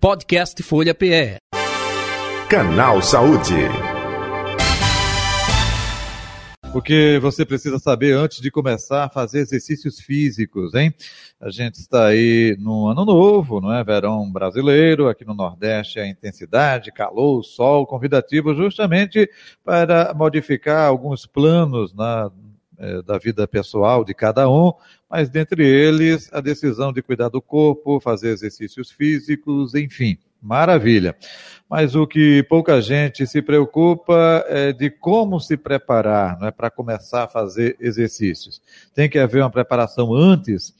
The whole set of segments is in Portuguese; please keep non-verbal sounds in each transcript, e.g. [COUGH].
Podcast Folha PE. Canal Saúde. O que você precisa saber antes de começar a fazer exercícios físicos, hein? A gente está aí no ano novo, não é? Verão brasileiro, aqui no Nordeste a intensidade, calor, sol, convidativo justamente para modificar alguns planos na, é, da vida pessoal de cada um, mas dentre eles a decisão de cuidar do corpo, fazer exercícios físicos, enfim. Maravilha. Mas o que pouca gente se preocupa é de como se preparar, não é para começar a fazer exercícios. Tem que haver uma preparação antes.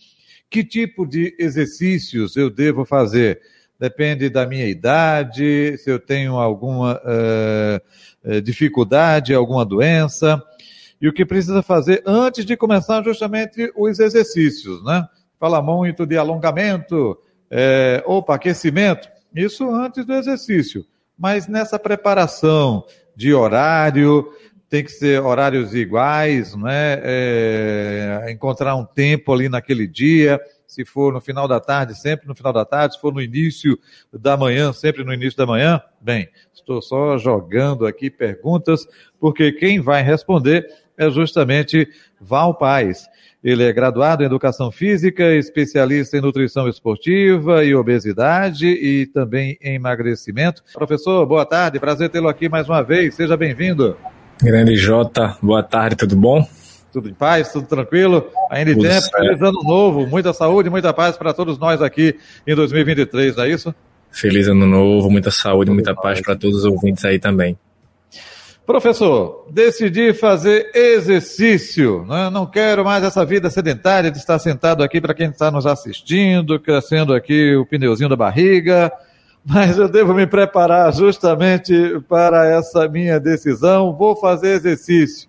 Que tipo de exercícios eu devo fazer? Depende da minha idade, se eu tenho alguma uh, dificuldade, alguma doença e o que precisa fazer antes de começar justamente os exercícios, né? Fala muito de alongamento, é, opa, aquecimento, isso antes do exercício. Mas nessa preparação de horário, tem que ser horários iguais, né? É, encontrar um tempo ali naquele dia, se for no final da tarde, sempre no final da tarde, se for no início da manhã, sempre no início da manhã. Bem, estou só jogando aqui perguntas, porque quem vai responder é justamente Val Paz. Ele é graduado em Educação Física, especialista em Nutrição Esportiva e Obesidade e também em emagrecimento. Professor, boa tarde, prazer tê-lo aqui mais uma vez, seja bem-vindo. Grande Jota, boa tarde, tudo bom? Tudo em paz, tudo tranquilo, ainda em tempo, certo. feliz ano novo, muita saúde, muita paz para todos nós aqui em 2023, não é isso? Feliz ano novo, muita saúde, muita paz para todos os ouvintes aí também. Professor, decidi fazer exercício. Né? Não quero mais essa vida sedentária de estar sentado aqui para quem está nos assistindo, crescendo aqui o pneuzinho da barriga. Mas eu devo me preparar justamente para essa minha decisão. Vou fazer exercício.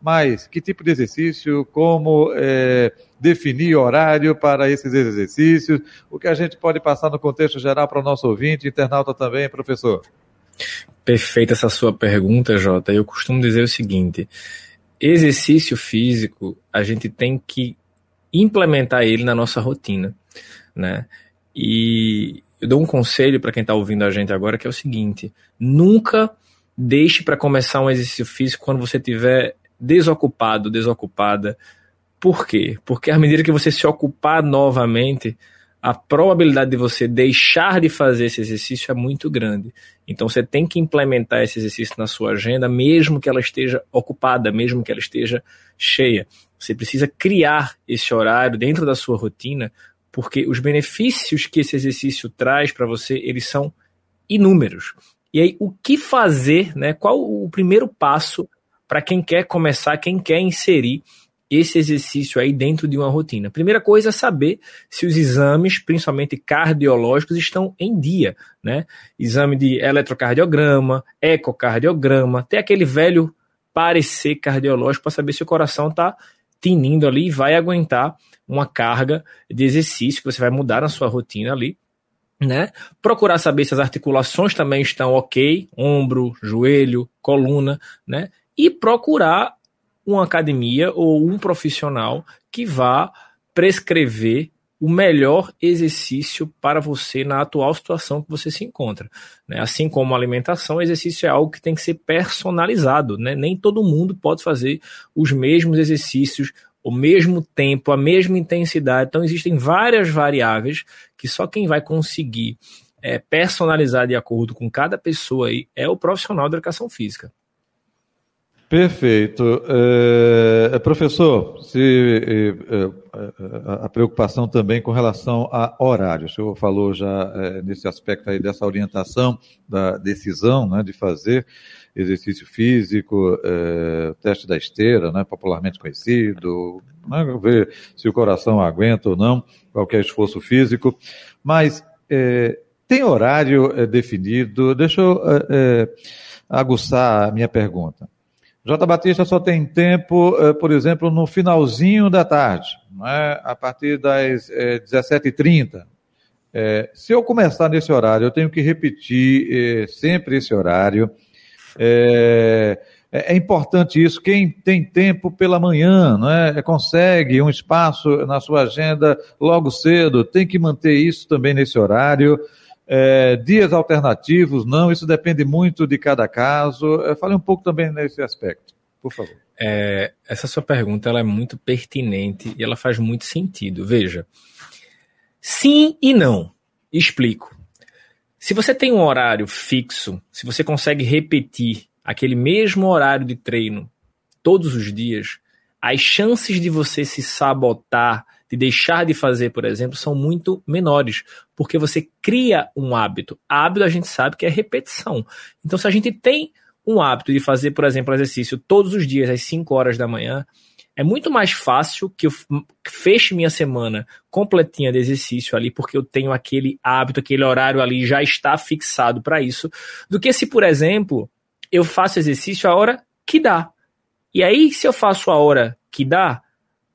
Mas que tipo de exercício? Como é, definir horário para esses exercícios? O que a gente pode passar no contexto geral para o nosso ouvinte, internauta também, professor? Perfeita essa sua pergunta, Jota. Eu costumo dizer o seguinte: exercício físico, a gente tem que implementar ele na nossa rotina, né? E eu dou um conselho para quem está ouvindo a gente agora que é o seguinte: nunca deixe para começar um exercício físico quando você estiver desocupado, desocupada. Por quê? Porque à medida que você se ocupar novamente, a probabilidade de você deixar de fazer esse exercício é muito grande. Então você tem que implementar esse exercício na sua agenda, mesmo que ela esteja ocupada, mesmo que ela esteja cheia. Você precisa criar esse horário dentro da sua rotina, porque os benefícios que esse exercício traz para você, eles são inúmeros. E aí, o que fazer, né? Qual o primeiro passo para quem quer começar, quem quer inserir esse exercício aí dentro de uma rotina. Primeira coisa é saber se os exames, principalmente cardiológicos, estão em dia, né? Exame de eletrocardiograma, ecocardiograma, tem aquele velho parecer cardiológico para saber se o coração está tinindo ali e vai aguentar uma carga de exercício que você vai mudar na sua rotina ali, né? Procurar saber se as articulações também estão ok, ombro, joelho, coluna, né? E procurar uma academia ou um profissional que vá prescrever o melhor exercício para você na atual situação que você se encontra. Né? Assim como alimentação, exercício é algo que tem que ser personalizado. Né? Nem todo mundo pode fazer os mesmos exercícios, o mesmo tempo, a mesma intensidade. Então, existem várias variáveis que só quem vai conseguir é, personalizar de acordo com cada pessoa aí é o profissional da educação física. Perfeito. É, professor, se, é, a preocupação também com relação a horário. O senhor falou já é, nesse aspecto aí dessa orientação da decisão né, de fazer exercício físico, teste da esteira, né, popularmente conhecido, né, ver se o coração aguenta ou não, qualquer esforço físico. Mas tem horário definido? Deixa eu aguçar a minha pergunta. J. Batista só tem tempo, eh, por exemplo, no finalzinho da tarde, né? a partir das 17h30. É, eh, se eu começar nesse horário, eu tenho que repetir é, sempre esse horário. É, é, importante isso. Quem tem tempo pela manhã, né, consegue um espaço na sua agenda logo cedo, tem que manter isso também nesse horário. É, dias alternativos, não, isso depende muito de cada caso. É, fale um pouco também nesse aspecto, por favor. É, essa sua pergunta ela é muito pertinente e ela faz muito sentido. Veja, sim e não. Explico. Se você tem um horário fixo, se você consegue repetir aquele mesmo horário de treino todos os dias, as chances de você se sabotar, de deixar de fazer, por exemplo, são muito menores, porque você cria um hábito. Hábito a gente sabe que é repetição. Então, se a gente tem um hábito de fazer, por exemplo, exercício todos os dias às 5 horas da manhã, é muito mais fácil que eu feche minha semana completinha de exercício ali, porque eu tenho aquele hábito, aquele horário ali já está fixado para isso, do que se, por exemplo, eu faço exercício a hora que dá. E aí, se eu faço a hora que dá,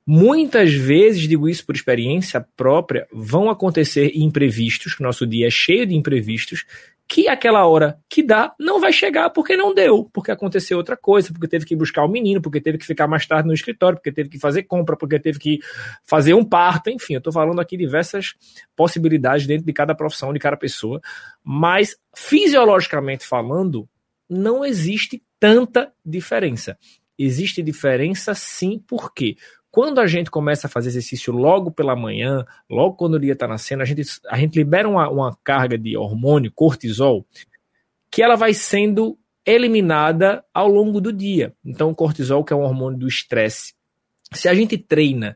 muitas vezes, digo isso por experiência própria, vão acontecer imprevistos, nosso dia é cheio de imprevistos, que aquela hora que dá não vai chegar porque não deu, porque aconteceu outra coisa, porque teve que buscar o menino, porque teve que ficar mais tarde no escritório, porque teve que fazer compra, porque teve que fazer um parto, enfim, eu estou falando aqui diversas possibilidades dentro de cada profissão, de cada pessoa, mas fisiologicamente falando, não existe tanta diferença. Existe diferença sim, por quê? Quando a gente começa a fazer exercício logo pela manhã, logo quando o dia está nascendo, a gente, a gente libera uma, uma carga de hormônio, cortisol, que ela vai sendo eliminada ao longo do dia. Então, o cortisol, que é um hormônio do estresse. Se a gente treina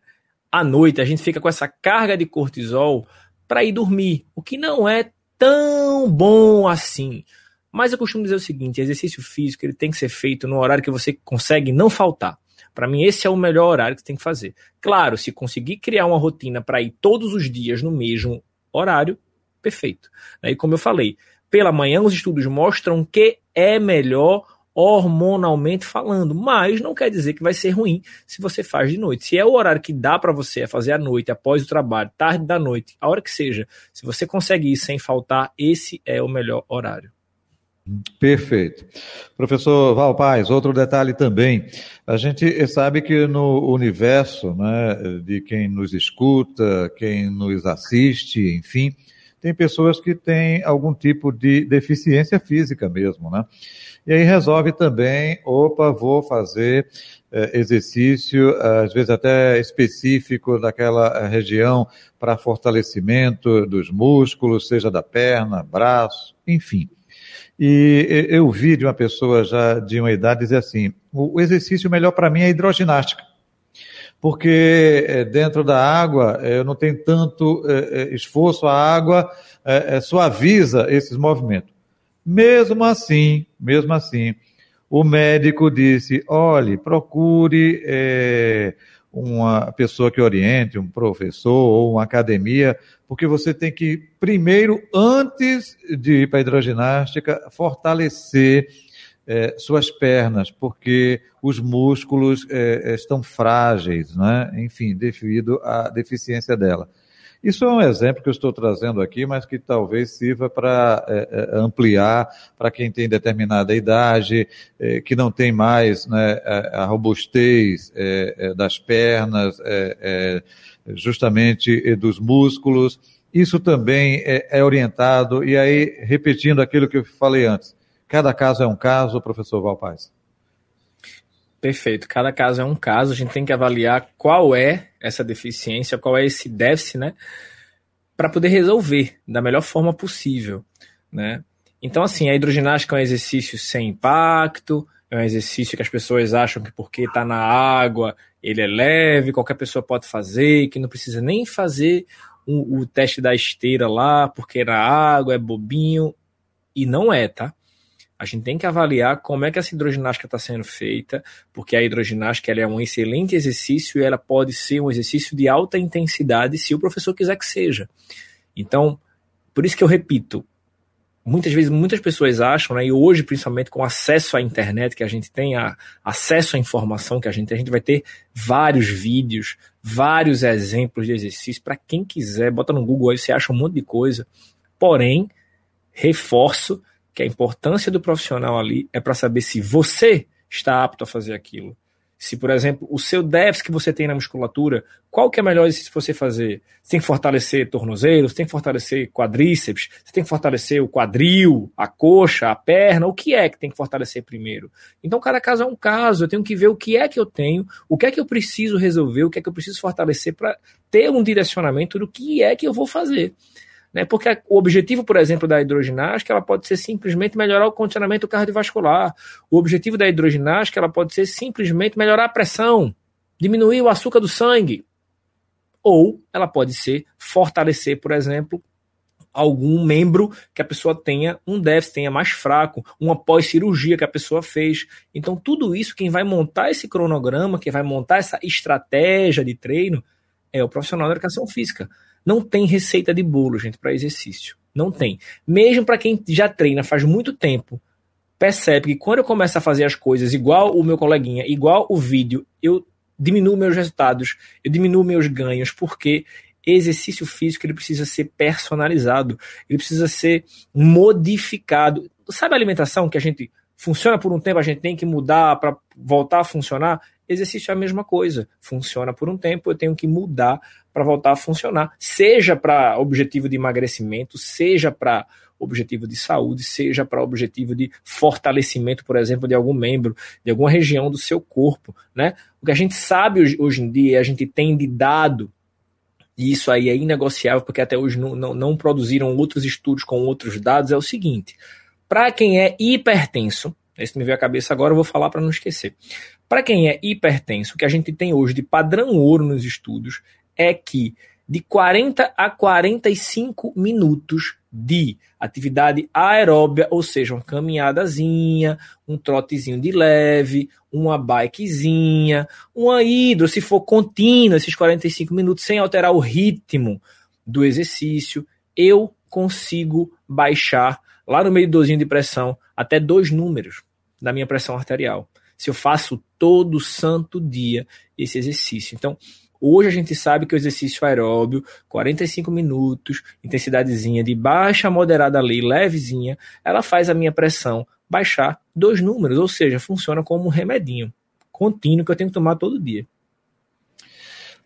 à noite, a gente fica com essa carga de cortisol para ir dormir, o que não é tão bom assim. Mas eu costumo dizer o seguinte: exercício físico ele tem que ser feito no horário que você consegue não faltar. Para mim, esse é o melhor horário que você tem que fazer. Claro, se conseguir criar uma rotina para ir todos os dias no mesmo horário, perfeito. E como eu falei, pela manhã os estudos mostram que é melhor hormonalmente falando, mas não quer dizer que vai ser ruim se você faz de noite. Se é o horário que dá para você fazer à noite, após o trabalho, tarde da noite, a hora que seja, se você consegue ir sem faltar, esse é o melhor horário. Perfeito. Professor Val Paz, outro detalhe também. A gente sabe que no universo né, de quem nos escuta, quem nos assiste, enfim, tem pessoas que têm algum tipo de deficiência física mesmo, né? E aí resolve também, opa, vou fazer é, exercício, às vezes até específico daquela região para fortalecimento dos músculos, seja da perna, braço, enfim. E eu vi de uma pessoa já de uma idade dizer assim: o exercício melhor para mim é hidroginástica. Porque eh, dentro da água eu não tenho tanto eh, eh, esforço, a água suaviza esses movimentos. Mesmo assim, mesmo assim, o médico disse: olhe, procure é, uma pessoa que oriente, um professor ou uma academia, porque você tem que, primeiro, antes de ir para a hidroginástica, fortalecer é, suas pernas, porque os músculos é, estão frágeis, né? enfim, devido à deficiência dela. Isso é um exemplo que eu estou trazendo aqui, mas que talvez sirva para é, é, ampliar para quem tem determinada idade, é, que não tem mais né, a, robustez é, é, das pernas, é, justamente dos músculos. Isso também é, orientado, e aí, repetindo aquilo que eu falei antes, cada caso é um caso, professor Valpaz. Perfeito. Cada caso é um caso. A gente tem que avaliar qual é essa deficiência, qual é esse déficit, né? Para poder resolver da melhor forma possível, né? Então, assim, a hidroginástica é um exercício sem impacto, é um exercício que as pessoas acham que porque está na água ele é leve, qualquer pessoa pode fazer, que não precisa nem fazer o, o teste da esteira lá, porque na água é bobinho. E não é, tá? A gente tem que avaliar como é que essa hidroginástica está sendo feita, porque a hidroginástica é um excelente exercício e ela pode ser um exercício de alta intensidade se o professor quiser que seja. Então, por isso que eu repito, muitas vezes muitas pessoas acham, né, e hoje principalmente com acesso à internet que a gente tem, a, acesso à informação que a gente tem, a gente vai ter vários vídeos, vários exemplos de exercício para quem quiser, bota no Google aí você acha um monte de coisa. Porém, reforço que a importância do profissional ali é para saber se você está apto a fazer aquilo. Se, por exemplo, o seu déficit que você tem na musculatura, qual que é melhor exercício você fazer? Você tem que fortalecer tornozelos, tem que fortalecer quadríceps, você tem que fortalecer o quadril, a coxa, a perna, o que é que tem que fortalecer primeiro? Então, cada caso é um caso, eu tenho que ver o que é que eu tenho, o que é que eu preciso resolver, o que é que eu preciso fortalecer para ter um direcionamento do que é que eu vou fazer. Né? Porque o objetivo, por exemplo, da hidroginástica, ela pode ser simplesmente melhorar o condicionamento cardiovascular. O objetivo da hidroginástica, ela pode ser simplesmente melhorar a pressão, diminuir o açúcar do sangue. Ou ela pode ser fortalecer, por exemplo, algum membro que a pessoa tenha um déficit, tenha mais fraco, uma pós-cirurgia que a pessoa fez. Então, tudo isso, quem vai montar esse cronograma, quem vai montar essa estratégia de treino, é o profissional da educação física. Não tem receita de bolo, gente, para exercício. Não tem. Mesmo para quem já treina faz muito tempo, percebe que quando eu começo a fazer as coisas igual o meu coleguinha, igual o vídeo, eu diminuo meus resultados, eu diminuo meus ganhos, porque exercício físico ele precisa ser personalizado, ele precisa ser modificado. Sabe a alimentação que a gente funciona por um tempo, a gente tem que mudar para voltar a funcionar? Exercício é a mesma coisa. Funciona por um tempo, eu tenho que mudar para voltar a funcionar. Seja para objetivo de emagrecimento, seja para objetivo de saúde, seja para objetivo de fortalecimento, por exemplo, de algum membro, de alguma região do seu corpo. Né? O que a gente sabe hoje, em dia, a gente tem de dado, e isso aí é inegociável, porque até hoje não, não, não produziram outros estudos com outros dados, é o seguinte: para quem é hipertenso, esse me veio à cabeça agora, eu vou falar para não esquecer. Para quem é hipertenso, o que a gente tem hoje de padrão ouro nos estudos é que de 40 a 45 minutos de atividade aeróbia, ou seja, uma caminhadazinha, um trotezinho de leve, uma bikezinha, uma hidro, se for contínua, esses 45 minutos, sem alterar o ritmo do exercício, eu consigo baixar lá no medidorzinho de pressão até dois números da minha pressão arterial se eu faço todo santo dia esse exercício. Então, hoje a gente sabe que o exercício aeróbio, 45 minutos, intensidadezinha de baixa, moderada ali, levezinha, ela faz a minha pressão baixar dois números, ou seja, funciona como um remedinho contínuo que eu tenho que tomar todo dia.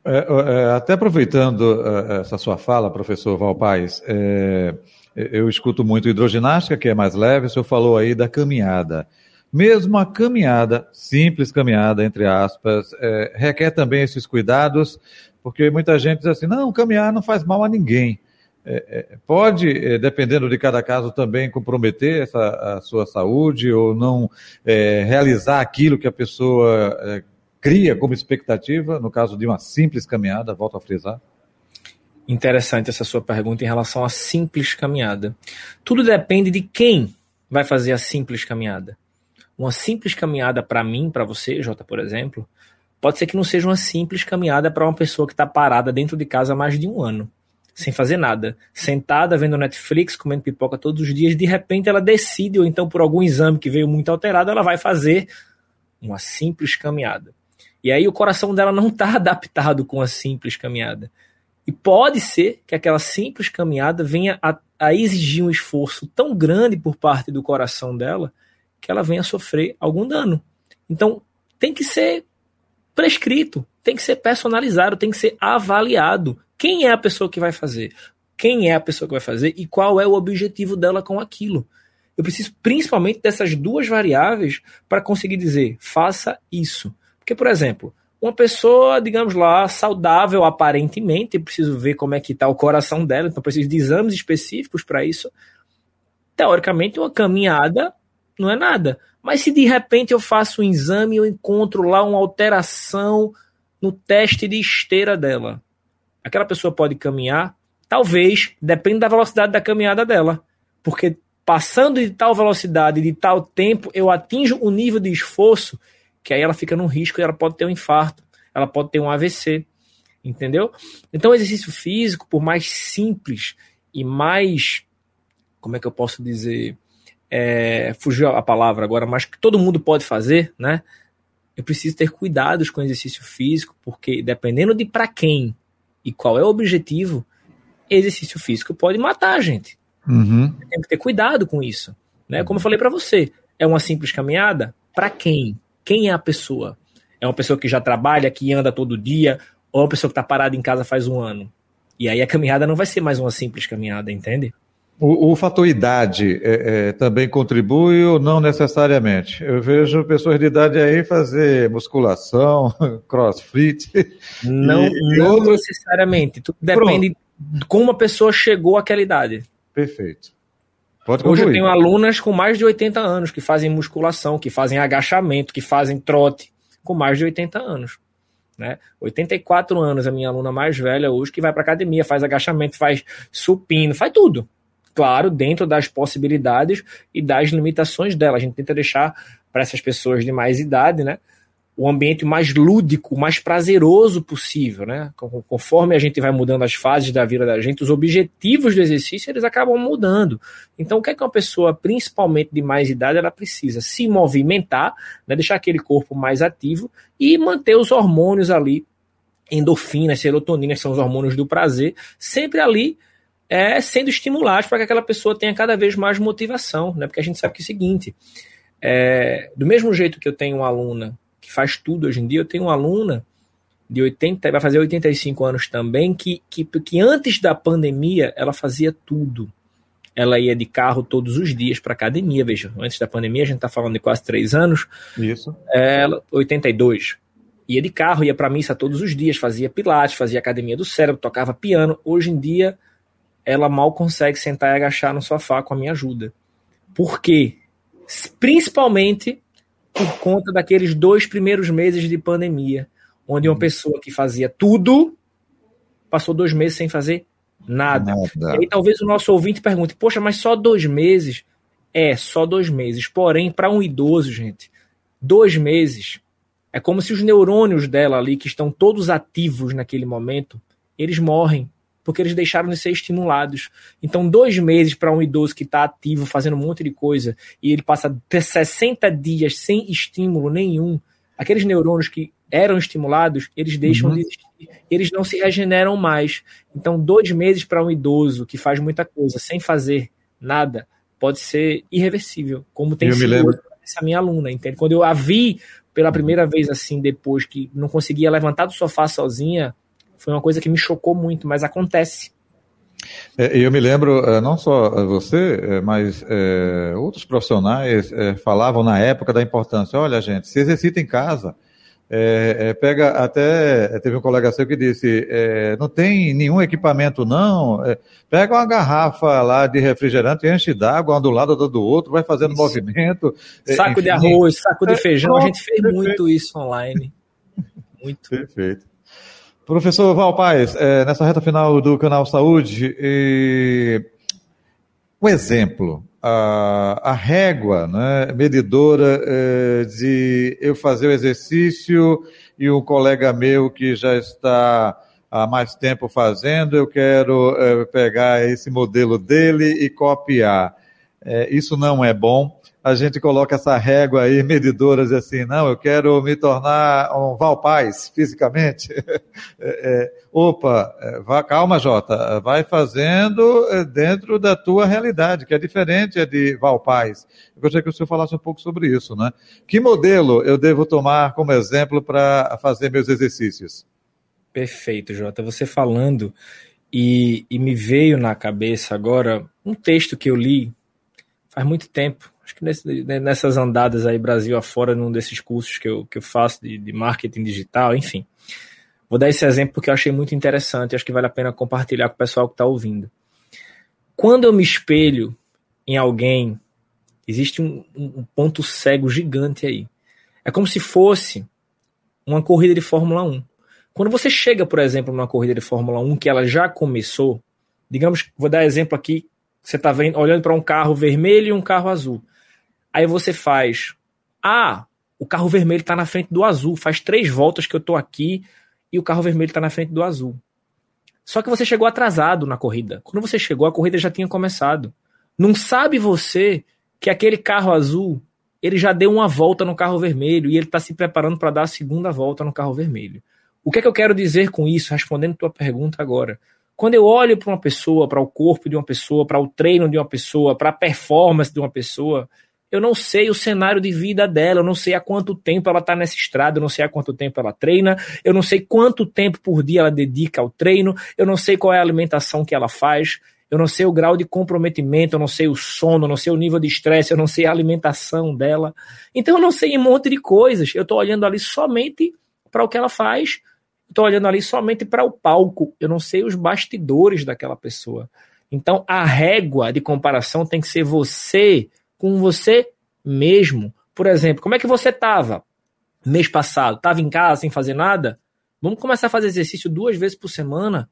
É, é, até aproveitando é, essa sua fala, professor Valpaz, é, eu escuto muito hidroginástica, que é mais leve, o senhor falou aí da caminhada. Mesmo a caminhada, simples caminhada, entre aspas, é, requer também esses cuidados, porque muita gente diz assim: não, caminhar não faz mal a ninguém. É, é, pode, é, dependendo de cada caso, também comprometer essa, a sua saúde ou não é, realizar aquilo que a pessoa é, cria como expectativa, no caso de uma simples caminhada, volto a frisar? Interessante essa sua pergunta em relação à simples caminhada. Tudo depende de quem vai fazer a simples caminhada. Uma simples caminhada para mim, para você, Jota, por exemplo, pode ser que não seja uma simples caminhada para uma pessoa que está parada dentro de casa há mais de um ano, sem fazer nada, sentada vendo Netflix, comendo pipoca todos os dias, de repente ela decide, ou então por algum exame que veio muito alterado, ela vai fazer uma simples caminhada. E aí o coração dela não está [LAUGHS] adaptado com a simples caminhada. E pode ser que aquela simples caminhada venha a, a exigir um esforço tão grande por parte do coração dela que ela venha sofrer algum dano. Então, tem que ser prescrito, tem que ser personalizado, tem que ser avaliado. Quem é a pessoa que vai fazer? Quem é a pessoa que vai fazer e qual é o objetivo dela com aquilo? Eu preciso principalmente dessas duas variáveis para conseguir dizer, faça isso. Porque, por exemplo, uma pessoa, digamos lá, saudável aparentemente, preciso ver como é que está o coração dela, então preciso de exames específicos para isso. Teoricamente, uma caminhada não é nada. Mas se de repente eu faço um exame e eu encontro lá uma alteração no teste de esteira dela, aquela pessoa pode caminhar? Talvez, depende da velocidade da caminhada dela. Porque passando de tal velocidade, de tal tempo, eu atinjo um nível de esforço que aí ela fica num risco e ela pode ter um infarto, ela pode ter um AVC. Entendeu? Então, o exercício físico, por mais simples e mais. Como é que eu posso dizer? É, fugiu a palavra agora, mas que todo mundo pode fazer, né? Eu preciso ter cuidados com o exercício físico, porque dependendo de para quem e qual é o objetivo, exercício físico pode matar a gente. Uhum. Tem que ter cuidado com isso. Né? Como eu falei para você, é uma simples caminhada? Para quem? Quem é a pessoa? É uma pessoa que já trabalha, que anda todo dia, ou é uma pessoa que está parada em casa faz um ano? E aí a caminhada não vai ser mais uma simples caminhada, entende? O, o fator idade é, é, também contribui ou não necessariamente? Eu vejo pessoas de idade aí fazer musculação, [LAUGHS] crossfit. Não, e, não necessariamente. Tudo depende de como a pessoa chegou àquela idade. Perfeito. Pode Hoje eu tenho alunas com mais de 80 anos que fazem musculação, que fazem agachamento, que fazem trote, com mais de 80 anos. Né? 84 anos, a minha aluna mais velha hoje, que vai para academia, faz agachamento, faz supino, faz tudo. Claro, dentro das possibilidades e das limitações dela. A gente tenta deixar para essas pessoas de mais idade, né? o ambiente mais lúdico, mais prazeroso possível, né? Conforme a gente vai mudando as fases da vida da gente, os objetivos do exercício eles acabam mudando. Então, o que é que uma pessoa, principalmente de mais idade, ela precisa se movimentar, né? deixar aquele corpo mais ativo e manter os hormônios ali, endorfinas, serotoninas, que são os hormônios do prazer, sempre ali é, sendo estimulados para que aquela pessoa tenha cada vez mais motivação, né? Porque a gente sabe que é o seguinte, é, do mesmo jeito que eu tenho uma aluna que faz tudo hoje em dia. Eu tenho uma aluna de 80, vai fazer 85 anos também, que, que, que antes da pandemia ela fazia tudo. Ela ia de carro todos os dias para academia, veja. Antes da pandemia, a gente está falando de quase três anos. Isso. Ela, 82. Ia de carro, ia para missa todos os dias, fazia pilates, fazia academia do cérebro, tocava piano. Hoje em dia, ela mal consegue sentar e agachar no sofá com a minha ajuda. Por quê? Principalmente por conta daqueles dois primeiros meses de pandemia, onde uma pessoa que fazia tudo passou dois meses sem fazer nada. nada. E aí talvez o nosso ouvinte pergunte: poxa, mas só dois meses? É, só dois meses. Porém, para um idoso, gente, dois meses é como se os neurônios dela ali, que estão todos ativos naquele momento, eles morrem porque eles deixaram de ser estimulados. Então, dois meses para um idoso que está ativo, fazendo um monte de coisa, e ele passa 60 dias sem estímulo nenhum, aqueles neurônios que eram estimulados, eles deixam uhum. de existir, eles não se regeneram mais. Então, dois meses para um idoso que faz muita coisa sem fazer nada, pode ser irreversível, como tem sido essa minha aluna, entende? Quando eu a vi pela primeira vez assim, depois que não conseguia levantar do sofá sozinha, foi uma coisa que me chocou muito, mas acontece. É, eu me lembro, é, não só você, é, mas é, outros profissionais é, falavam na época da importância. Olha, gente, se exercita em casa. É, pega até teve um colega seu que disse não tem nenhum equipamento não pega uma garrafa lá de refrigerante enche d'água um do lado do outro vai fazendo isso. movimento saco enfim. de arroz saco de feijão a gente fez muito isso online muito perfeito Professor Val Paes, é, nessa reta final do canal Saúde, e... um exemplo, a, a régua né, medidora é, de eu fazer o exercício e um colega meu que já está há mais tempo fazendo, eu quero é, pegar esse modelo dele e copiar. É, isso não é bom a gente coloca essa régua aí, medidoras, assim, não, eu quero me tornar um Valpaz fisicamente. [LAUGHS] É, é, opa, é, vá, calma, Jota, vai fazendo é, dentro da tua realidade, que é diferente é de Valpaz. Eu gostaria que o senhor falasse um pouco sobre isso, né? Que modelo eu devo tomar como exemplo para fazer meus exercícios? Perfeito, Jota. Você falando, e, e me veio na cabeça agora um texto que eu li faz muito tempo, acho que nesse, né, nessas andadas aí Brasil afora, num desses cursos que eu, que eu faço de, de marketing digital, enfim. Vou dar esse exemplo porque eu achei muito interessante, acho que vale a pena compartilhar com o pessoal que está ouvindo. Quando eu me espelho em alguém, existe um, um ponto cego gigante aí. É como se fosse uma corrida de Fórmula 1. Quando você chega, por exemplo, numa corrida de Fórmula 1 que ela já começou, digamos, vou dar exemplo aqui, você está olhando para um carro vermelho e um carro azul. Aí você faz, ah, o carro vermelho está na frente do azul, faz três voltas que eu estou aqui e o carro vermelho está na frente do azul. Só que você chegou atrasado na corrida. Quando você chegou, a corrida já tinha começado. Não sabe você que aquele carro azul ele já deu uma volta no carro vermelho e ele está se preparando para dar a segunda volta no carro vermelho. O que é que eu quero dizer com isso, respondendo tua pergunta agora? Quando eu olho para uma pessoa, para o corpo de uma pessoa, para o treino de uma pessoa, para a performance de uma pessoa, Eu não sei o cenário de vida dela, eu não sei há quanto tempo ela está nessa estrada, eu não sei há quanto tempo ela treina, eu não sei quanto tempo por dia ela dedica ao treino, eu não sei qual é a alimentação que ela faz, eu não sei o grau de comprometimento, eu não sei o sono, eu não sei o nível de estresse, eu não sei a alimentação dela. Então eu não sei um monte de coisas. Eu estou olhando ali somente para o que ela faz, estou olhando ali somente para o palco. Eu não sei os bastidores daquela pessoa. Então a régua de comparação tem que ser você com você mesmo. Por exemplo, como é que você estava mês passado? Estava em casa sem fazer nada? Vamos começar a fazer exercício duas vezes por semana.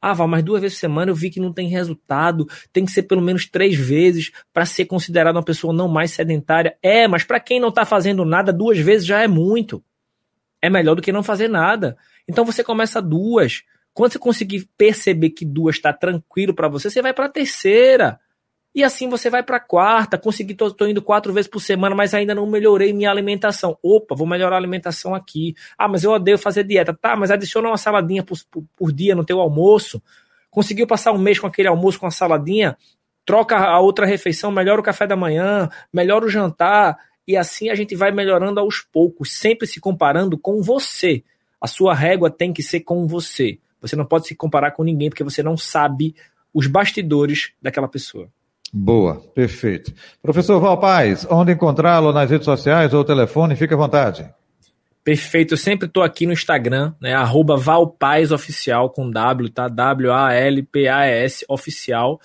Ah, Val, mas duas vezes por semana eu vi que não tem resultado. Tem que ser pelo menos três vezes para ser considerado uma pessoa não mais sedentária. É, mas para quem não está fazendo nada, duas vezes já é muito. É melhor do que não fazer nada. Então você começa duas. Quando você conseguir perceber que duas está tranquilo para você, você vai para a terceira. E assim você vai para a quarta, consegui, tô, indo quatro vezes por semana, mas ainda não melhorei minha alimentação. Opa, vou melhorar a alimentação aqui. Ah, mas eu odeio fazer dieta. Tá, mas adiciona uma saladinha por, por, por dia no teu almoço. Conseguiu passar um mês com aquele almoço com a saladinha? Troca a outra refeição, melhora o café da manhã, melhora o jantar. E assim a gente vai melhorando aos poucos, sempre se comparando com você. A sua régua tem que ser com você. Você não pode se comparar com ninguém, porque você não sabe os bastidores daquela pessoa. Boa, perfeito. Professor Valpaz, onde encontrá-lo nas redes sociais ou telefone? Fique à vontade. Perfeito, eu sempre estou aqui no Instagram, né? Arroba Valpaz Oficial com W, tá? W-A-L-P-A-S Oficial.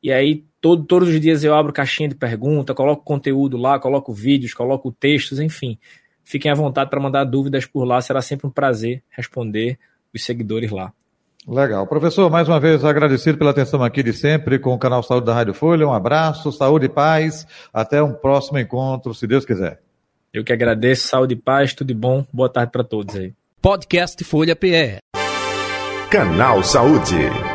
E aí, todo, todos os dias eu abro caixinha de pergunta, coloco conteúdo lá, coloco vídeos, coloco textos, enfim. Fiquem à vontade para mandar dúvidas por lá, será sempre um prazer responder os seguidores lá. Legal. Professor, mais uma vez agradecido pela atenção aqui de sempre com o canal Saúde da Rádio Folha. Um abraço, saúde e paz. Até um próximo encontro, se Deus quiser. Eu que agradeço, saúde e paz, tudo de bom. Boa tarde para todos aí. Podcast Folha PE. Canal Saúde.